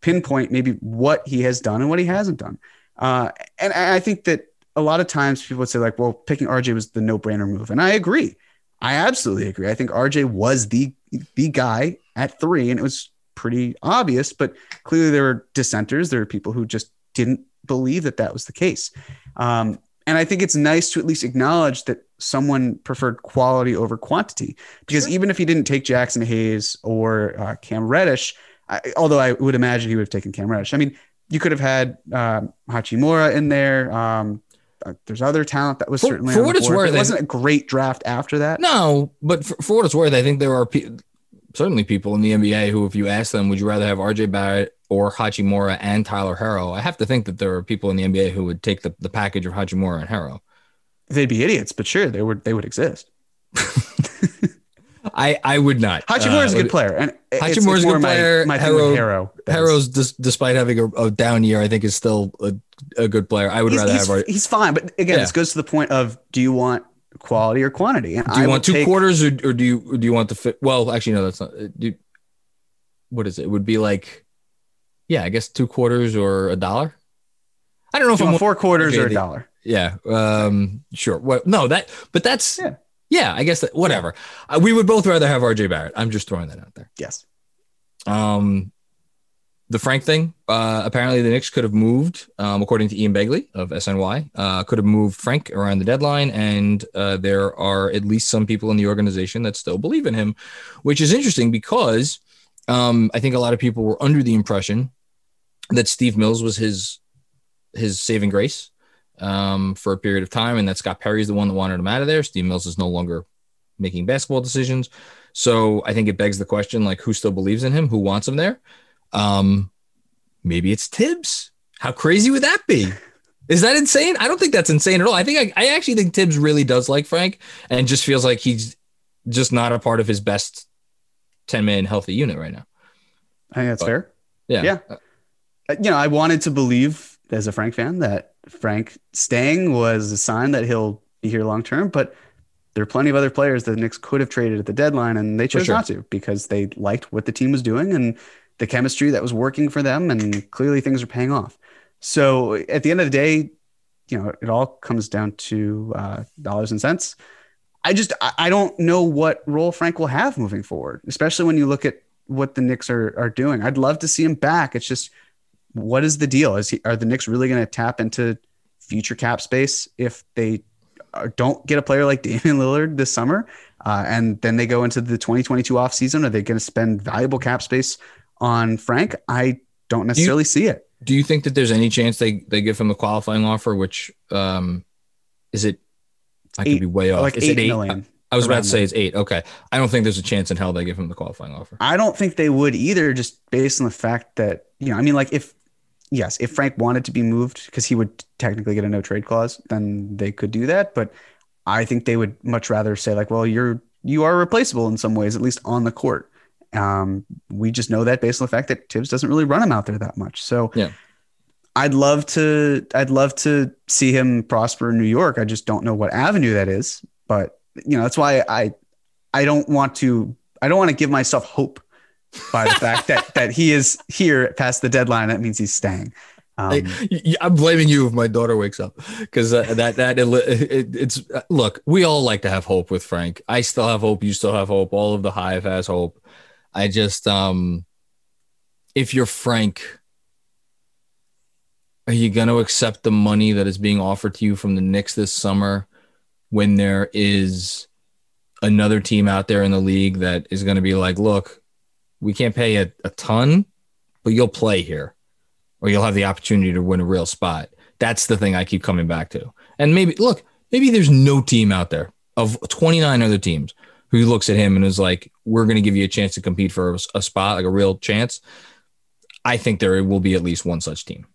pinpoint maybe what he has done and what he hasn't done. Uh, and I think that a lot of times people would say like, well, picking RJ was the no brainer move, and I agree. I absolutely agree. I think RJ was the the guy at three, and it was pretty obvious. But clearly, there were dissenters. There were people who just didn't believe that that was the case. Um, and I think it's nice to at least acknowledge that someone preferred quality over quantity. Because sure. even if he didn't take Jaxson Hayes or uh, Cam Reddish, I, although I would imagine he would have taken Cam Reddish. I mean, you could have had um, Hachimura in there. Um, uh, there's other talent that was for, certainly for what it's worth. It wasn't a great draft after that. No, but for, for what it's worth, I think there are pe- certainly people in the NBA who, if you ask them, would you rather have RJ Barrett or Hachimura and Tyler Herro, I have to think that there are people in the NBA who would take the, the package of Hachimura and Harrow. They'd be idiots, but sure, they would they would exist. (laughs) I I would not. Hachimura is uh, a good player, and Hachimura is a good player. My, my Herro, Herro Herro's, dis, despite having a, a, down year, I think is still a, a good player. I would he's, rather he's, have. He's fine, but again, yeah. this goes to the point of: Do you want quality or quantity? And do you I want two take, quarters, or, or do you do you want the fit? Well, actually, no, that's not. Do, what is it? it? Would be like, yeah, I guess two quarters or a dollar. I don't know if I'm four quarters or a dollar. Yeah. Um. Sure. Well, no, that. But that's. Yeah. Yeah, I guess that whatever. Uh, we would both rather have RJ Barrett. I'm just throwing that out there. Yes. Um, the Frank thing. Uh, apparently, the Knicks could have moved, um, according to Ian Begley of SNY, uh, could have moved Frank around the deadline, and uh, there are at least some people in the organization that still believe in him, which is interesting because um, I think a lot of people were under the impression that Steve Mills was his his saving grace um, for a period of time, and that Scott Perry is the one that wanted him out of there. Steve Mills is no longer making basketball decisions, so I think it begs the question: like, who still believes in him? Who wants him there? Um, maybe it's Thibs. How crazy would that be? Is that insane? I don't think that's insane at all. I think I, I actually think Thibs really does like Frank and just feels like he's just not a part of his best 10 man healthy unit right now. I think that's but, fair. Yeah. Yeah. Uh, you know, I wanted to believe as a Frank fan that Frank staying was a sign that he'll be here long term, but there are plenty of other players that the Knicks could have traded at the deadline and they chose sure. not to because they liked what the team was doing and the chemistry that was working for them and clearly things are paying off. So at the end of the day, you know, it all comes down to uh, dollars and cents. I just I don't know what role Frank will have moving forward, especially when you look at what the Knicks are are doing. I'd love to see him back. It's just what is the deal? Is he are the Knicks really going to tap into future cap space if they don't get a player like (laughs) Damian Lillard this summer, uh, and then they go into the 2022 offseason? Are they going to spend valuable cap space on Frank? I don't necessarily do you, see it. Do you think that there's any chance they they give him a qualifying offer? Which um, is it? I could be way off. Like is eight, eight million. I was about to say it's eight. Okay. I don't think there's a chance in hell they give him the qualifying offer. I don't think they would either, just based on the fact that, you know, I mean, like if, yes, if Frank wanted to be moved because he would technically get a no trade clause, then they could do that. But I think they would much rather say, like, well, you're, you are replaceable in some ways, at least on the court. Um, we just know that based on the fact that Thibs doesn't really run him out there that much. So, yeah. I'd love to I'd love to see him prosper in New York. I just don't know what avenue that is. But you know, that's why I I don't want to I don't want to give myself hope by the fact that that he is here past the deadline. That means he's staying. Um, I'm blaming you if my daughter wakes up because uh, that that it, it, it's look. We all like to have hope with Frank. I still have hope. You still have hope. All of the hive has hope. I just um, if you're Frank, are you going to accept the money that is being offered to you from the Knicks this summer when there is another team out there in the league that is going to be like, look, we can't pay a, a ton, but you'll play here or you'll have the opportunity to win a real spot. That's the thing I keep coming back to. And maybe, look, maybe there's no team out there of 29 other teams who looks at him and is like, "We're going to give you a chance to compete for a, a spot, like a real chance." I think there will be at least one such team.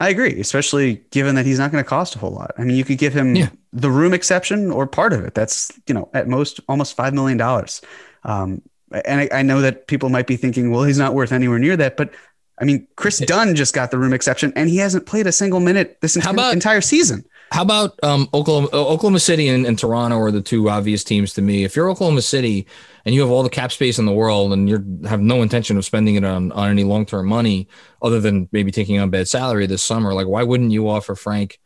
I agree, especially given that he's not going to cost a whole lot. I mean, you could give him Yeah. the room exception or part of it. That's you know at most almost five million dollars. Um, and I, I know that people might be thinking, well, he's not worth anywhere near that. But I mean, Kris Dunn just got the room exception, and he hasn't played a single minute this about- entire season. How about um, Oklahoma, Oklahoma City and, and Toronto are the two obvious teams to me. If you're Oklahoma City and you have all the cap space in the world and you have no intention of spending it on, on any long term money other than maybe taking on bad salary this summer, like why wouldn't you offer Frank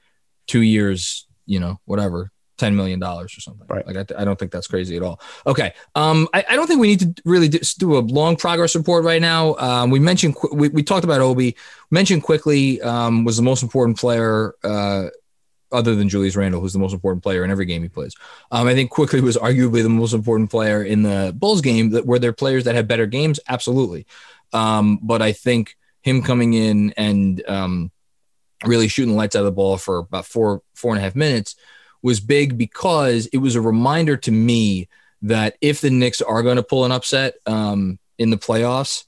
two years, you know, whatever, $10 million or something? Right. Like, I, I don't think that's crazy at all. Okay. Um, I, I don't think we need to really do, do a long progress report right now. Um, we mentioned, qu- we, we talked about Obi, mentioned Quickley um, was the most important player. Uh, other than Julius Randle, who's the most important player in every game he plays. Um, I think Quickley was arguably the most important player in the Bulls game. That were there players that had better games, absolutely. Um, but I think him coming in and um, really shooting the lights out of the ball for about four four and a half minutes was big because it was a reminder to me that if the Knicks are going to pull an upset um, in the playoffs,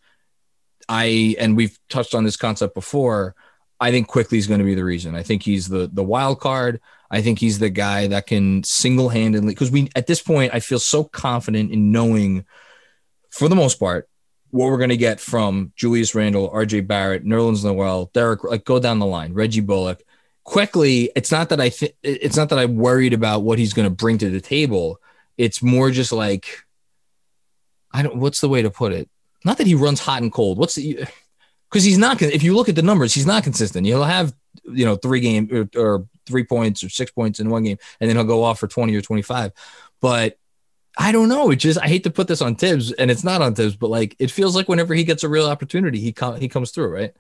I and we've touched on this concept before. I think Quickley is going to be the reason. I think he's the the wild card. I think he's the guy that can single handedly because we at this point I feel so confident in knowing, for the most part, what we're going to get from Julius Randle, R.J. Barrett, Nerlens Noel, Derrick. Like go down the line, Reggie Bullock. Quickley, it's not that I th- it's not that I'm worried about what he's going to bring to the table. It's more just like I don't. What's the way to put it? Not that he runs hot and cold. What's the because he's not. If you look at the numbers, he's not consistent. He'll have you know three game or, or three points or six points in one game, and then he'll go off for twenty or twenty five. But I don't know. It just I hate to put this on Thibs, and it's not on Thibs, but like it feels like whenever he gets a real opportunity, he com- he comes through, right?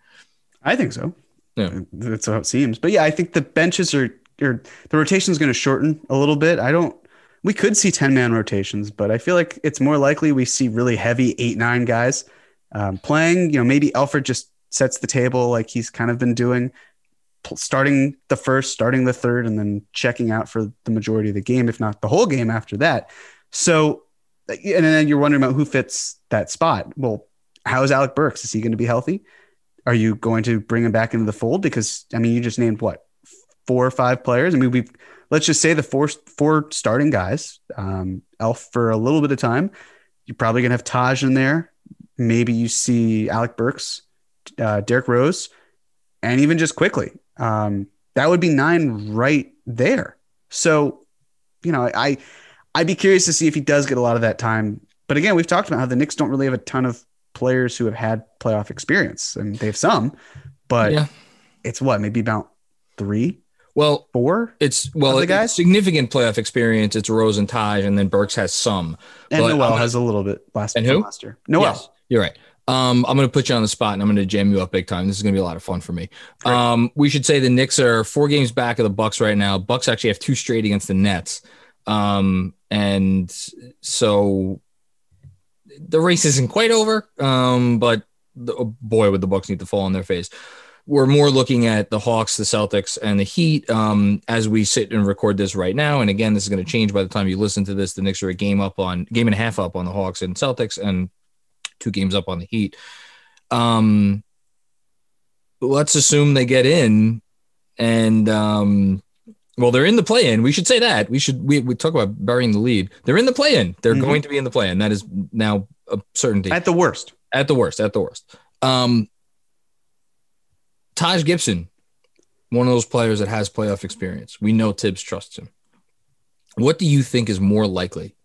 I think so. Yeah. That's how it seems. But yeah, I think the benches are, are the rotation is going to shorten a little bit. I don't. We could see ten man rotations, but I feel like it's more likely we see really heavy eight nine guys um, playing. You know, maybe Elfrid just sets the table like he's kind of been doing, starting the first, starting the third, and then checking out for the majority of the game, if not the whole game after that. So, and then you're wondering about who fits that spot. Well, how is Alec Burks? Is he going to be healthy? Are you going to bring him back into the fold? Because I mean, you just named what four or five players. I mean, we've let's just say the four four starting guys. Um, Elf for a little bit of time. You're probably gonna have Taj in there. Maybe you see Alec Burks, uh, Derrick Rose, and even just Quickley. Um, that would be nine right there. So, you know, I I'd be curious to see if he does get a lot of that time. But again, we've talked about how the Knicks don't really have a ton of players who have had playoff experience, and they have some, but Yeah. it's what maybe about three, Well, four, it's well, the guys? significant playoff experience. It's Rose and Taj, and then Burks has some. and But Noel has a little bit last And who? last year. Noel, Yes, you're right. Um, I'm going to put you on the spot and I'm going to jam you up big time. This is going to be a lot of fun for me. Um, we should say the Knicks are four games back of the Bucks right now. Bucks actually have two straight against the Nets. Um, and so the race isn't quite over. Um, but the, oh boy, would the Bucks need to fall on their face. We're more looking at the Hawks, the Celtics, and the Heat um, as we sit and record this right now. And again, this is going to change by the time you listen to this. The Knicks are a game up on game and a half up on the Hawks and Celtics, and two games up on the Heat. Um, let's assume they get in, and um, well, they're in the play-in. We should say that. We should we, we talk about burying the lead. They're in the play-in. They're Mhm. going to be in the play-in. That is now a certainty at the worst. at the worst. At the worst. Um, Taj Gibson, one of those players that has playoff experience. We know Thibs trusts him. What do you think is more likely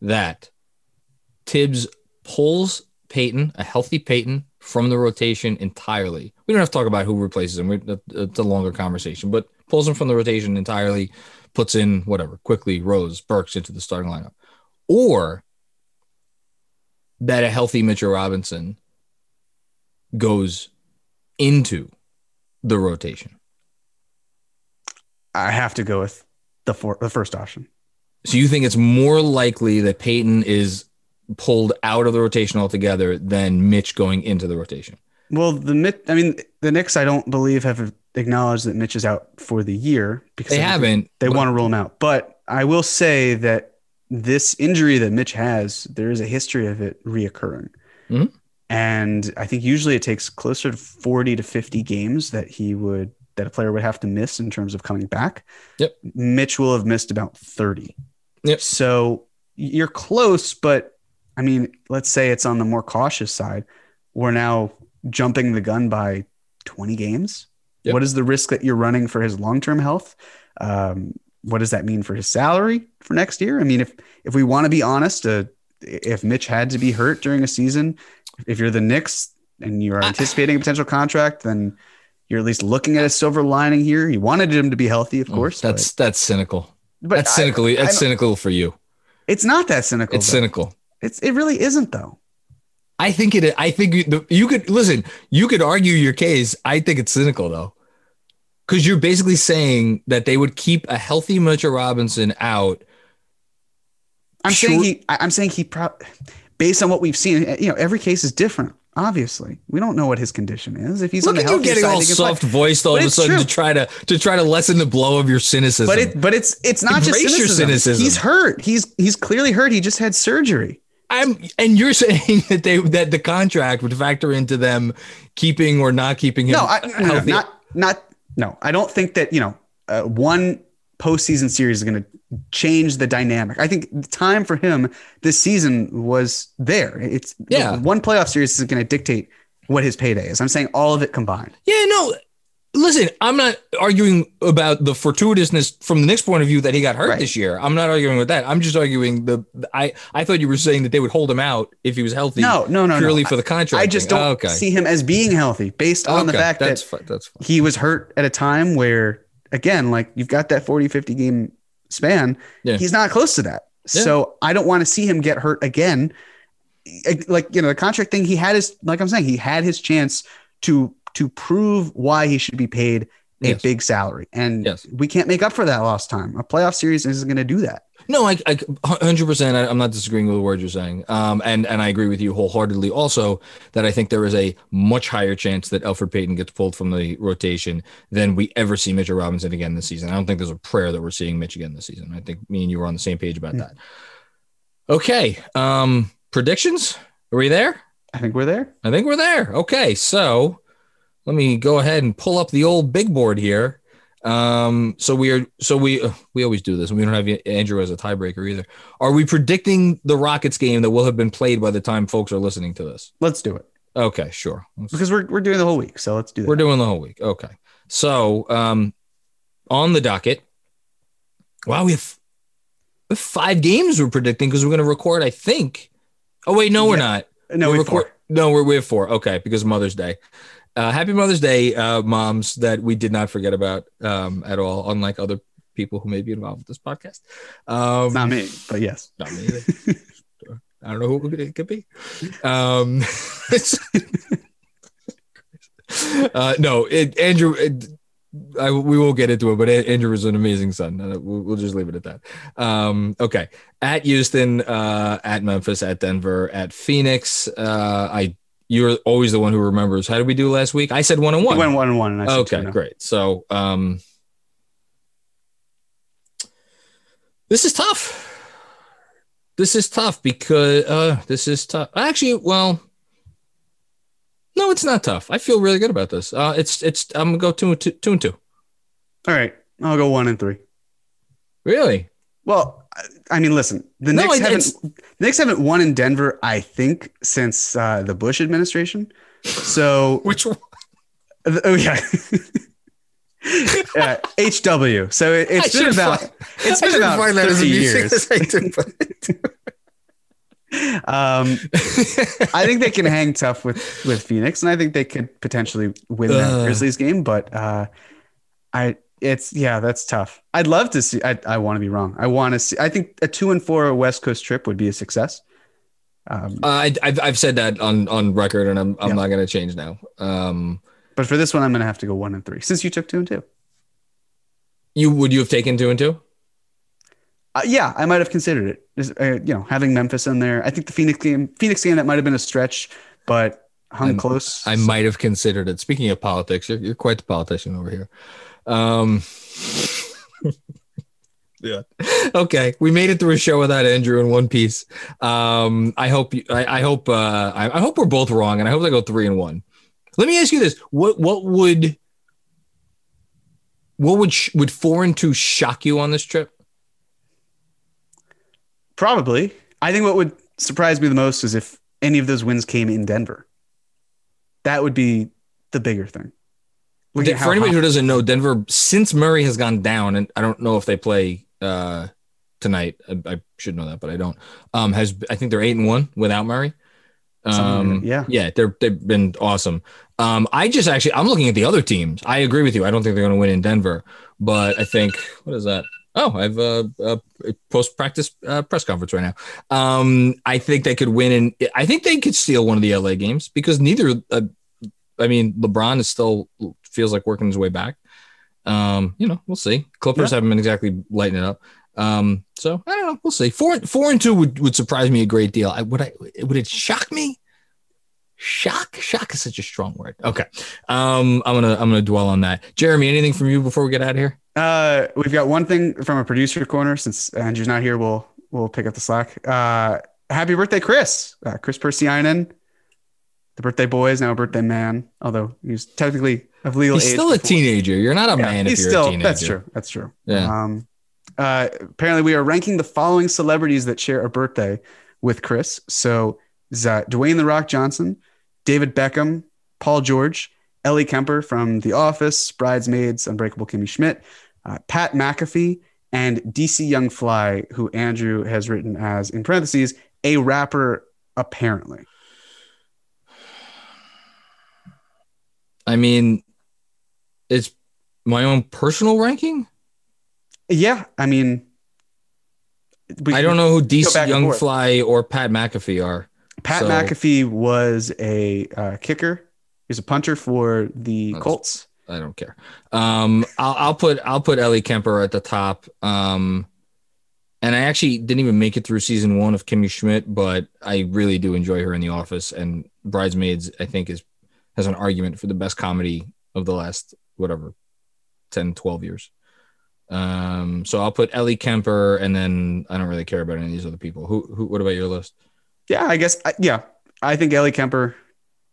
that Thibs pulls Payton, a healthy Payton, from the rotation entirely? We don't have to talk about who replaces him. We- It's a longer conversation, but pulls him from the rotation entirely, puts in whatever Quickley Rose Burks into the starting lineup, or that a healthy Mitchell Robinson goes into the rotation. I have to go with the four, the first option. So you think it's more likely that Payton is pulled out of the rotation altogether than Mitch going into the rotation? Well, the Mit, I mean, the Knicks, I don't believe have acknowledged that Mitch is out for the year because They haven't. They but- want to rule him out, but I will say that this injury that Mitch has, there is a history of it reoccurring. Mhm. And I think usually it takes closer to 40 to 50 games that he would that a player would have to miss in terms of coming back. Yep. Mitch will have missed about 30. Yep. So you're close, but I mean, let's say it's on the more cautious side. We're now jumping the gun by 20 games. Yep. What is the risk that you're running for his long-term health? Um, what does that mean for his salary for next year? I mean, if if we want to be honest, uh, if Mitch had to be hurt during a season, if you're the Knicks and you're anticipating a potential contract, then you're at least looking at a silver lining here. You wanted him to be healthy, of course. Mm, that's that's cynical. but, but that's I- cynical. I that's cynical for you. It's not that cynical. It's though. cynical. It's it really isn't though. I think it. I think you, you could listen. You could argue your case. I think it's cynical though, because you're basically saying that they would keep a healthy Mitchell Robinson out. I'm Sure. saying he. I'm saying he. Pro- based on what we've seen, eh, you know, every case is different. Obviously, we don't know what his condition is. If he's Look at you getting all soft voiced all of a sudden true. to try to to try to lessen the blow of your cynicism. But it. But it's it's not just Embrace your cynicism. cynicism. He's hurt. He's he's clearly hurt. He just had surgery. I'm and you're (laughs) saying that they that the contract would factor into them keeping or not keeping him No, I, no, no, no, not not. No, I don't think that you know uh, one postseason series is going to change the dynamic. I think the time for him this season was there. It's Yeah. One playoff series isn't going to dictate what his payday is. I'm saying all of it combined. Yeah, no. Listen, I'm not arguing about the fortuitousness from the Knicks' point of view that he got hurt Right. this year. I'm not arguing with that. I'm just arguing the I I thought you were saying that they would hold him out if he was healthy. No, no, no, purely no. for the contract. I just thing. don't okay. see him as being healthy based on the fact that's that fine. That's fine. he was hurt at a time where, again, like you've got that 40, 50 game span. Yeah. He's not close to that. Yeah. So I don't want to see him get hurt again. Like, you know, the contract thing, he had his, like I'm saying, he had his chance to, to prove why he should be paid a Yes. big salary. And Yes. we can't make up for that lost time. A playoff series isn't going to do that. No, I, I 100%. I, I'm not disagreeing with the words you're saying. Um, and, and I agree with you wholeheartedly also that I think there is a much higher chance that Elfrid Payton gets pulled from the rotation than we ever see Mitchell Robinson again this season. I don't think there's a prayer that we're seeing Mitch again this season. I think me and you were on the same page about Mm. that. Okay. Um, predictions? Are we there? I think we're there. I think we're there. Okay, so let me go ahead and pull up the old big board here. Um, so we are, so we uh, we always do this, and we don't have Andrew as a tiebreaker either. Are we predicting the Rockets game that will have been played by the time folks are listening to this? Let's do it Okay, sure. Let's- because we're, we're doing the whole week. So let's do that. we're doing the whole week. Okay, so um, on the docket, wow, we have, we have five games we're predicting because we're going to record. I think. Oh wait, no, we're Yeah. not. no, we record- No, we're we have four. Okay, because Mother's Day. Uh, happy Mother's Day, uh, moms that we did not forget about um, at all, unlike other people who may be involved with this podcast. Um, not me, but yes. not me. (laughs) I don't know who it could be. Um, (laughs) uh, no, it, Andrew. It, I, we won't get into it, but Andrew is an amazing son. Uh, We'll, we'll just leave it at that. Um, okay, at Houston, uh, at Memphis, at Denver, at Phoenix. Uh, I you're always the one who remembers. How did we do last week? I said one and one. went one and one. And I Okay, two great. So, um, this is tough. This is tough because uh, this is tough. Actually, well, no, it's not tough. I feel really good about this. Uh, it's it's. I'm gonna go two and two, two and two. All right. I'll go one and three. Really? Well, I- mean, listen, the No, Knicks it- haven't the Knicks haven't won in Denver, I think, since uh, the Bush administration. So, (laughs) Which one? oh yeah, (laughs) uh, HW. So it, it's been about find- it's I been about find that as a thirty years. I (laughs) Um, I think they can hang tough with with Phoenix, and I think they could potentially win that Uh. Grizzlies game. But uh, I, it's yeah, that's tough. I'd love to see. I, I want to be wrong. I want to see. I think a two and four West Coast trip would be a success. Um, Uh, I, I've I've said that on on record, and I'm I'm Yeah. not gonna change now. Um, but for this one, I'm going to have to go one and three since you took two and two. you would you have taken two and two? Uh, yeah, I might have considered it. Just, uh, you know, having Memphis in there. I think the Phoenix game, Phoenix game, that might have been a stretch, but hung I'm- close. I might have considered it. Speaking of politics, you're, you're quite the politician over here. Um, (laughs) Yeah. Okay. We made it through a show without Andrew in one piece. Um, I hope you, I, I hope uh, I, I hope we're both wrong, and I hope they go three and one. Let me ask you this: what what would what would sh- would four and two shock you on this trip? Probably. I think what would surprise me the most is if any of those wins came in Denver. That would be the bigger thing. For anybody hot- who doesn't know, Denver since Murray has gone down, and I don't know if they play uh, tonight. I, I should know that, but I don't. Um, has I think they're eight and one without Murray. Um, yeah. yeah, they're they've been awesome. Um, I just actually I'm looking at the other teams. I agree with you. I don't think they're going to win in Denver, but I think what is that? Oh, I have a, a post practice uh, press conference right now. Um, I think they could win, and I think they could steal one of the LA games because neither. Uh, I mean, LeBron is still feels like working his way back. Um, you know, we'll see. Clippers Yeah. haven't been exactly lighting it up. Um, so I don't know. We'll see. Four four and two would, would surprise me a great deal. I would I would it shock me? Shock, shock is such a strong word. Okay. Um, I'm gonna I'm gonna dwell on that. Jeremy, anything from you before we get out of here? Uh, we've got one thing from a producer corner. Since Andrew's not here, we'll we'll pick up the slack. Uh, happy birthday, Chris. Uh, Chris Persianen, the birthday boy is now a birthday man. Although he's technically of legal He's age. still a before- teenager. You're not a Yeah, man if you're still. a teenager. That's true. That's true. Yeah. Um, uh, apparently, we are ranking the following celebrities that share a birthday with Chris. So, uh, Dwayne the Rock Johnson, David Beckham, Paul George, Ellie Kemper from The Office, Bridesmaids, Unbreakable Kimmy Schmidt, uh, Pat McAfee, and DC Young Fly, who Andrew has written as in parentheses a rapper apparently. I mean, it's my own personal ranking. Yeah, I mean, I don't know who DC Young. Fly or Pat McAfee are. Pat So- McAfee was a uh, kicker. He's a punter for the That's- Colts. I don't care. Um, I'll, I'll put I'll put Ellie Kemper at the top. Um, and I actually didn't even make it through season one of Kimmy Schmidt, but I really do enjoy her in The Office. And Bridesmaids, I think, is has an argument for the best comedy of the last whatever 10, 12 years. Um, so I'll put Ellie Kemper, and then I don't really care about any of these other people. Who who? What about your list? Yeah, I guess. I, yeah, I think Ellie Kemper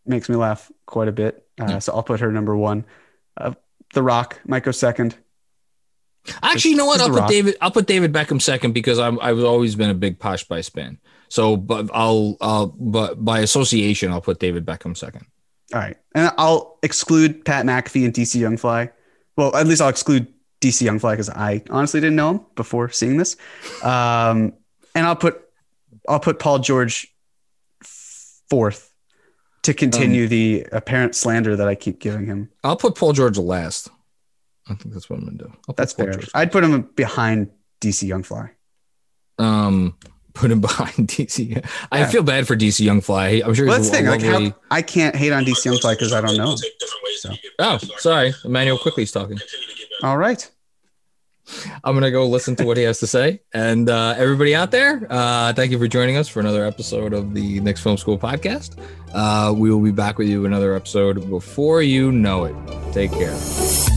makes me laugh quite a bit. Uh, Yeah. So I'll put her number one. Uh, the Rock go second. Actually, you know what? I'll put Rock. David. I'll put David Beckham second because I'm, I've always been a big Posh Spice fan. So, but I'll, I'll, but by association, I'll put David Beckham second. All right, and I'll exclude Pat McAfee and DC Young Fly. Well, at least I'll exclude DC Young Fly because I honestly didn't know him before seeing this. Um, and I'll put I'll put Paul George fourth to continue the apparent slander that I keep giving him. I'll put Paul George last. I think that's what I'm gonna do. That's Paul fair. George. I'd put him behind DC Young Fly. Um, (laughs) put him behind DC. I Yeah. feel bad for DC Young Fly. I'm sure Well, he's that's the thing. Like, how, I can't hate on DC Young Fly because I don't know. So. oh, sorry, Immanuel Quickley is talking. All right. I'm gonna go listen to what he has to say. And uh, everybody out there, uh, thank you for joining us for another episode of the Knicks Film School podcast. Uh, we will be back with you another episode before you know it. Take care.